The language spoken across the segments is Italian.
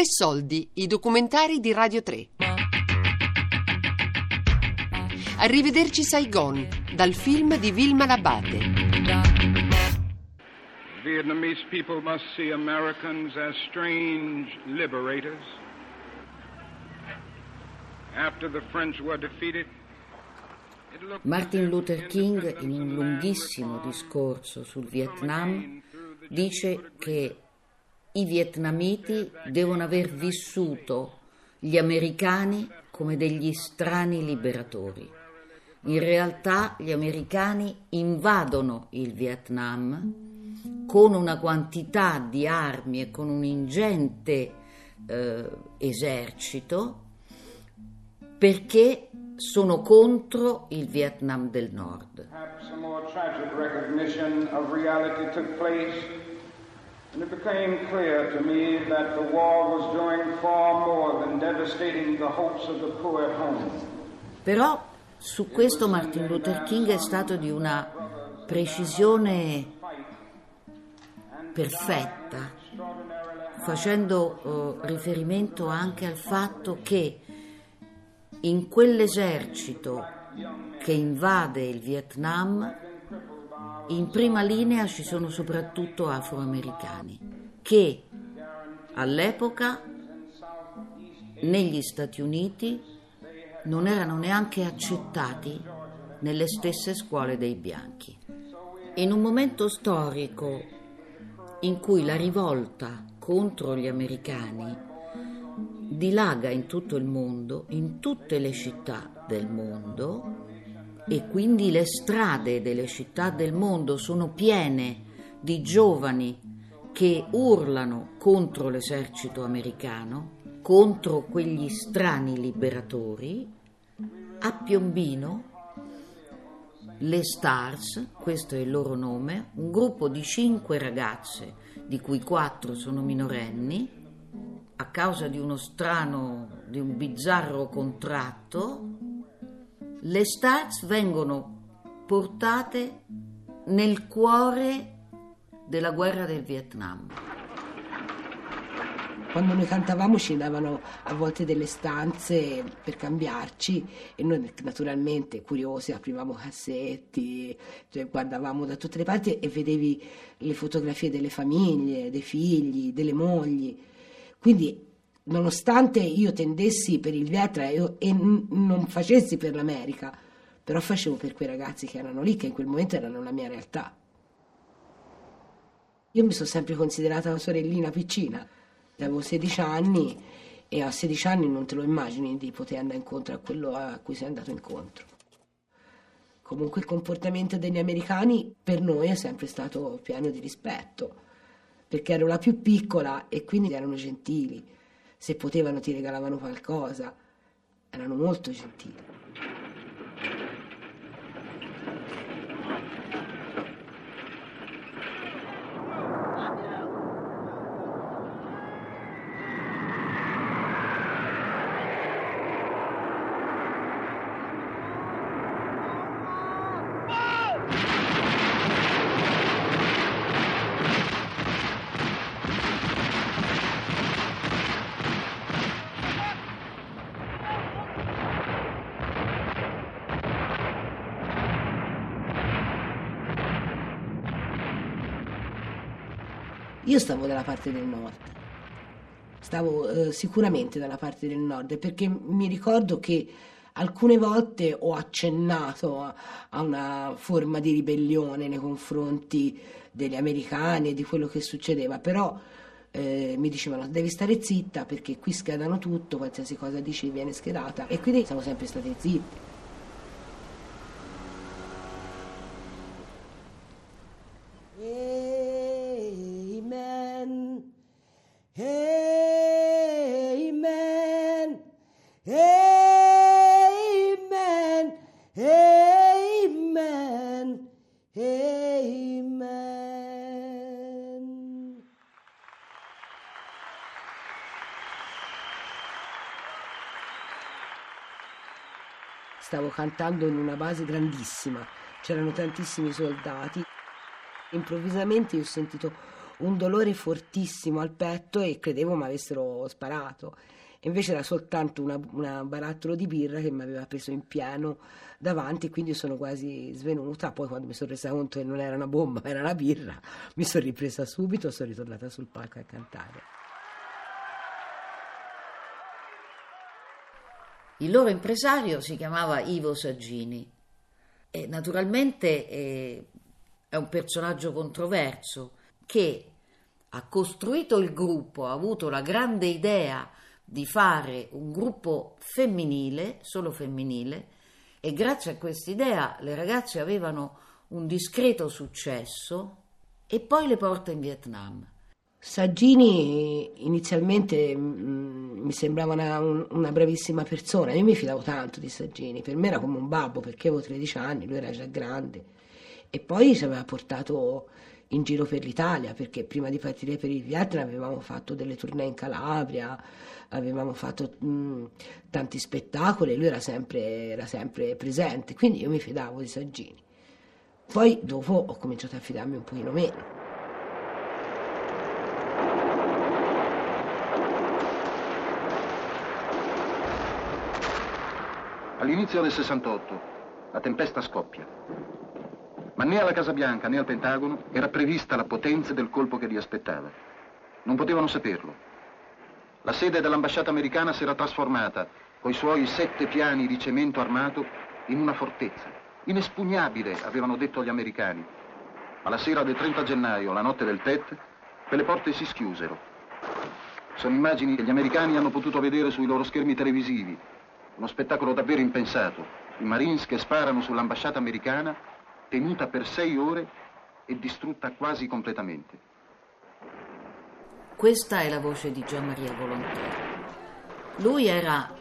Tre soldi, i documentari di Radio 3. Arrivederci Saigon, dal film di Vilma Labate. Vietnamese people must see Americans as strange liberators. After the French were defeated, Martin Luther King, in un lunghissimo discorso sul Vietnam, dice che i vietnamiti devono aver vissuto gli americani come degli strani liberatori. In realtà gli americani invadono il Vietnam con una quantità di armi e con un ingente eh, esercito perché sono contro il Vietnam del Nord. perhaps a more tragic recognition of reality took place, and it became clear to me that the war was doing far more than devastating the hopes of the poor at home. Però su questo Martin Luther King è stato di una precisione perfetta, facendo eh, riferimento anche al fatto che in quell'esercito che invade il Vietnam, in prima linea ci sono soprattutto afroamericani che all'epoca negli Stati Uniti non erano neanche accettati nelle stesse scuole dei bianchi. In un momento storico in cui la rivolta contro gli americani dilaga in tutto il mondo, in tutte le città del mondo, e quindi le strade delle città del mondo sono piene di giovani che urlano contro l'esercito americano, contro quegli strani liberatori, a Piombino le Stars, questo è il loro nome, un gruppo di cinque ragazze, di cui quattro sono minorenni, a causa di uno strano, di un bizzarro contratto, le Stars vengono portate nel cuore della guerra del Vietnam. Quando noi cantavamo ci davano a volte delle stanze per cambiarci e noi naturalmente curiosi aprivamo cassetti, cioè guardavamo da tutte le parti e vedevi le fotografie delle famiglie, dei figli, delle mogli. Quindi nonostante io tendessi per il Vietnam e n- non facessi per l'America, però facevo per quei ragazzi che erano lì, che in quel momento erano la mia realtà. Io mi sono sempre considerata una sorellina piccina. Avevo 16 anni e a 16 anni non te lo immagini di poter andare incontro a quello a cui sei andato incontro. Comunque il comportamento degli americani per noi è sempre stato pieno di rispetto, perché ero la più piccola e quindi erano gentili. Se potevano ti regalavano qualcosa, erano molto gentili. Io stavo dalla parte del nord, stavo eh, sicuramente dalla parte del nord perché mi ricordo che alcune volte ho accennato a, a una forma di ribellione nei confronti degli americani e di quello che succedeva, però eh, mi dicevano devi stare zitta perché qui schedano tutto, qualsiasi cosa dici viene schedata e quindi siamo sempre state zitte. Amen. Amen. Amen. Amen. Amen. Stavo cantando in una base grandissima, c'erano tantissimi soldati. Improvvisamente ho sentito un dolore fortissimo al petto e credevo mi avessero sparato. Invece era soltanto una barattolo di birra che mi aveva preso in pieno davanti, quindi sono quasi svenuta. Poi quando mi sono resa conto che non era una bomba, ma era una birra, mi sono ripresa subito e sono ritornata sul palco a cantare. Il loro impresario si chiamava Ivo Saggini e naturalmente eh, è un personaggio controverso che ha costruito il gruppo, ha avuto la grande idea di fare un gruppo femminile, solo femminile, e grazie a quest'idea le ragazze avevano un discreto successo e poi le porta in Vietnam. Saggini inizialmente mh, mm, mi sembrava una, una, bravissima persona, io mi fidavo tanto di Saggini, per me era come un babbo perché avevo 13 anni, lui era già grande. E poi ci aveva portato in giro per l'Italia perché prima di partire per il Vietnam avevamo fatto delle tournée in Calabria, avevamo fatto mh, tanti spettacoli lui era sempre, era sempre, presente, quindi io mi fidavo di Saggini. Poi dopo ho cominciato a fidarmi un pochino meno. All'inizio del 68 la tempesta scoppia. Ma né alla Casa Bianca né al Pentagono era prevista la potenza del colpo che li aspettava. Non potevano saperlo. La sede dell'ambasciata americana si era trasformata, coi suoi sette piani di cemento armato, in una fortezza. Inespugnabile, avevano detto gli americani. Ma la sera del 30 gennaio, la notte del TET, quelle porte si schiusero. Sono immagini che gli americani hanno potuto vedere sui loro schermi televisivi. Uno spettacolo davvero impensato. I Marines che sparano sull'ambasciata americana, tenuta per sei ore e distrutta quasi completamente. Questa è la voce di Gian Maria Volontè. Lui era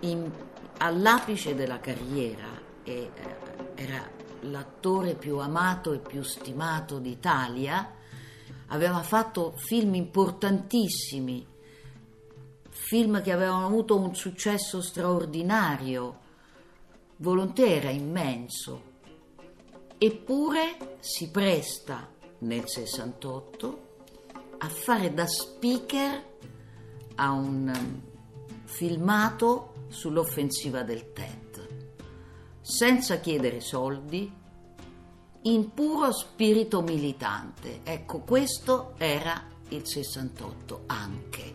in, all'apice della carriera e eh, era l'attore più amato e più stimato d'Italia. Aveva fatto film importantissimi, film che avevano avuto un successo straordinario. Volontè era immenso. Eppure si presta nel 68 a fare da speaker a un um, filmato sull'offensiva del TED, senza chiedere soldi, in puro spirito militante. Ecco, questo era il 68 anche.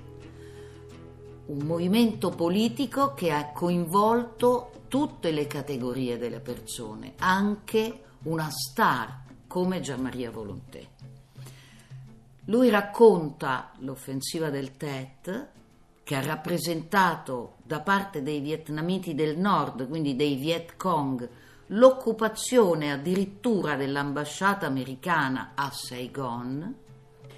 Un movimento politico che ha coinvolto tutte le categorie delle persone, anche una star come Gian Maria Volontè. Lui racconta l'offensiva del Tet, che ha rappresentato da parte dei vietnamiti del nord, quindi dei Viet Cong, l'occupazione addirittura dell'ambasciata americana a Saigon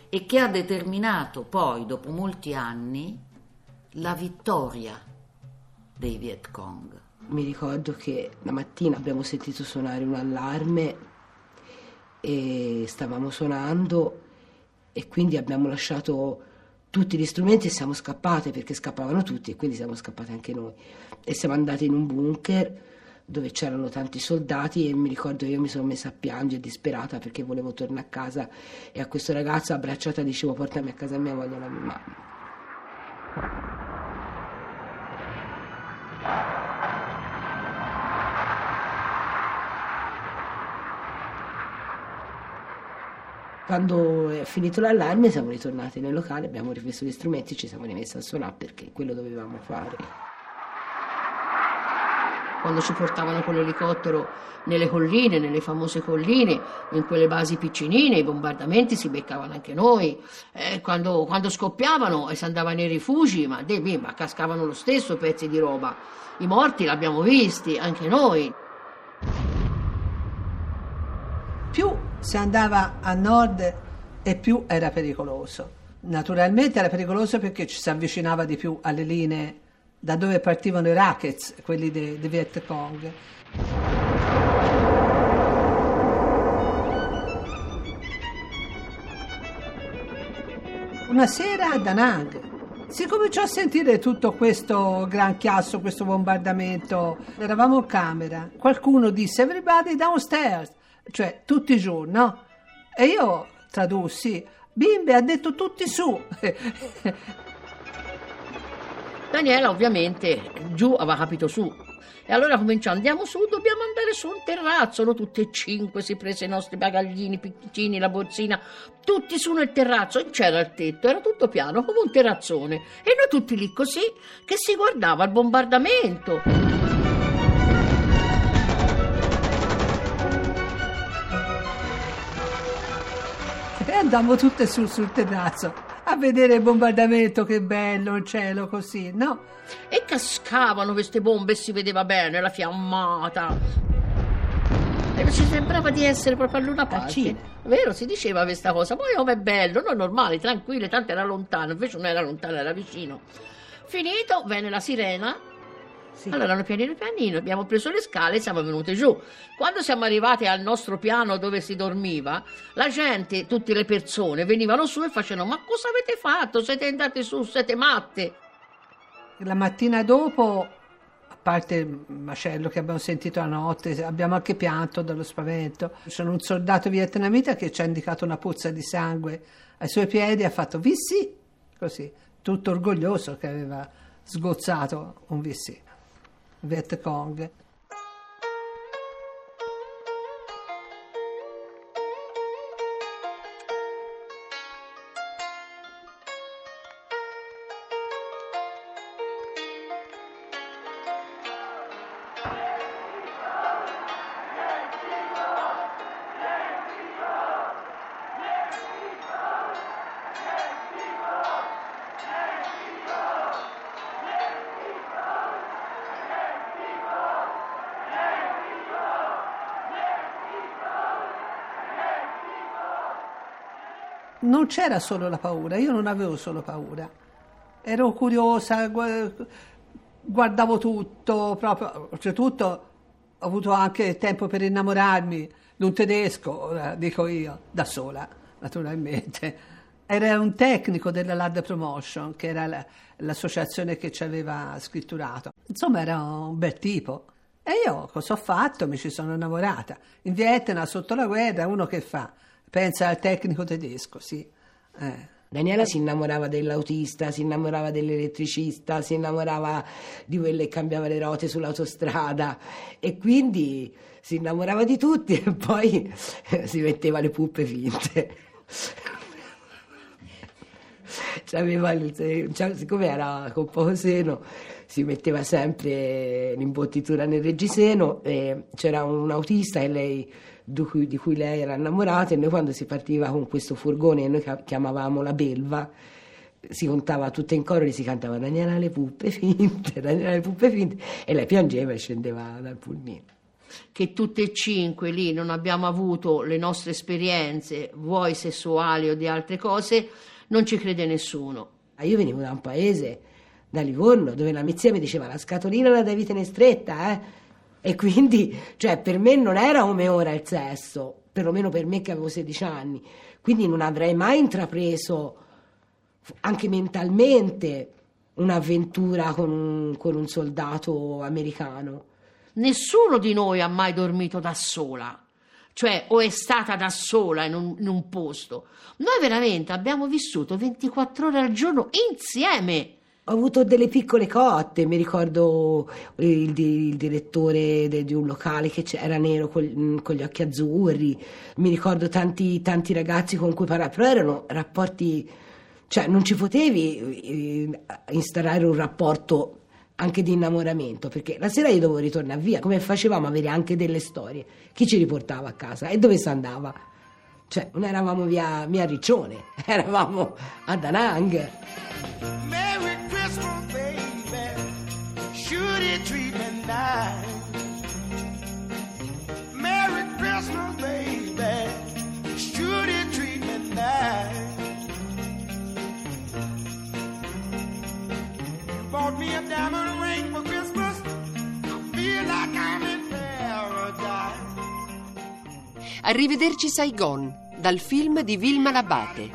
e che ha determinato poi, dopo molti anni, la vittoria dei Viet Cong. Mi ricordo che la mattina abbiamo sentito suonare un allarme e stavamo suonando e quindi abbiamo lasciato tutti gli strumenti e siamo scappate perché scappavano tutti e quindi siamo scappate anche noi. E siamo andate in un bunker dove c'erano tanti soldati e mi ricordo io mi sono messa a piangere disperata perché volevo tornare a casa e a questo ragazzo abbracciata dicevo portami a casa mia voglio la mia mamma Quando è finito l'allarme siamo ritornati nel locale, abbiamo ripreso gli strumenti, ci siamo rimessi a suonare perché quello dovevamo fare. Quando ci portavano con l'elicottero nelle colline, nelle famose colline, in quelle basi piccinine, i bombardamenti si beccavano anche noi. Eh, quando, quando, scoppiavano e si andava nei rifugi, ma, de, ma cascavano lo stesso pezzi di roba. I morti l'abbiamo visti, anche noi. Più si andava a nord e più era pericoloso. Naturalmente era pericoloso perché ci si avvicinava di più alle linee da dove partivano i rackets, quelli dei de Viet Cong. Una sera a Da Nang si cominciò a sentire tutto questo gran chiasso, questo bombardamento. Eravamo in camera. Qualcuno disse everybody downstairs cioè tutti giù, no? E io tradussi Bimbe, ha detto tutti su. Daniela ovviamente giù aveva capito su. E allora cominciò, andiamo su, dobbiamo andare su un terrazzo. No, tutti e cinque si prese i nostri bagaglini piccini, la borsina, tutti su nel terrazzo. Non c'era il tetto, era tutto piano, come un terrazzone. E noi tutti lì così, che si guardava il bombardamento. Andammo tutte su sul terrazzo a vedere il bombardamento, che bello il cielo così, no? E cascavano queste bombe e si vedeva bene la fiammata. E ci sembrava di essere proprio a Luna Park. Cina. Vero, si diceva questa cosa. Poi come è bello, noi normali, tranquilli, tanto era lontano, invece non era lontano, era vicino. Finito, venne la sirena. Allora, no, pianino pianino, abbiamo preso le scale e siamo venuti giù. Quando siamo arrivati al nostro piano dove si dormiva, la gente, tutte le persone, venivano su e facevano: Ma cosa avete fatto? Siete andati su, siete matte. La mattina dopo, a parte il macello che abbiamo sentito la notte, abbiamo anche pianto dallo spavento. C'è un soldato vietnamita che ci ha indicato una puzza di sangue ai suoi piedi e ha fatto VC, così, tutto orgoglioso che aveva sgozzato un VC, Viet non c'era solo la paura, io non avevo solo paura, ero curiosa, gua- guardavo tutto, proprio, oltretutto ho avuto anche tempo per innamorarmi di un tedesco, dico io, da sola, naturalmente. Era un tecnico della Lad Promotion, che era la- l'associazione che ci aveva scritturato. Insomma, era un bel tipo. E io cosa ho fatto? Mi ci sono innamorata. In Vietnam, sotto la guerra, uno che fa? Pensa al tecnico tedesco, sì. Eh. Daniela si innamorava dell'autista, si innamorava dell'elettricista, si innamorava di quelle che cambiava le ruote sull'autostrada e quindi si innamorava di tutti e poi si metteva le puppe finte. C'aveva il- cioè, siccome era con poco seno, si metteva sempre l'imbottitura nel reggiseno e c'era un autista e lei, di, cui, di cui lei era innamorata e noi quando si partiva con questo furgone che noi chiamavamo la belva, si contava tutto in coro e si cantava Daniela le puppe finte, Daniela le puppe finte e lei piangeva e scendeva dal pulmino. che tutte e cinque lì non abbiamo avuto le nostre esperienze, vuoi sessuali o di altre cose, non ci crede nessuno. Ah, Io venivo da un paese, da Livorno, dove la mia zia mi diceva la scatolina la devi tenere stretta, eh? E quindi, cioè, per me non era come ora il sesso, perlomeno per me che avevo 16 anni. Quindi non avrei mai intrapreso, anche mentalmente, un'avventura con un, con un soldato americano. Nessuno di noi ha mai dormito da sola, cioè o è stata da sola in un, in un posto. Noi veramente abbiamo vissuto 24 ore al giorno insieme. Ho avuto delle piccole cotte, mi ricordo il, di- il direttore de- di un locale che era nero col- con gli occhi azzurri, mi ricordo tanti, tanti ragazzi con cui parlare, però erano rapporti, cioè non ci potevi eh, instaurare un rapporto anche di innamoramento, perché la sera io dovevo ritornare via, come facevamo avere anche delle storie? Chi ci riportava a casa e dove si andava? Cioè, non eravamo via, via Riccione, eravamo a Danang. Merry Christmas, baby. Should it treat me nice? Merry Christmas, baby. Arrivederci Saigon, dal film di Vilma Labate.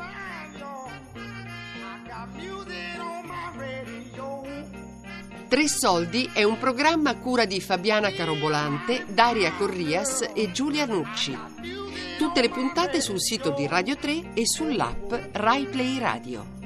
Tre soldi è un programma a cura di Fabiana Carobolante, Daria Corrias e Giulia Nucci. Tutte le puntate sul sito di Radio 3 e sull'app Rai Play Radio.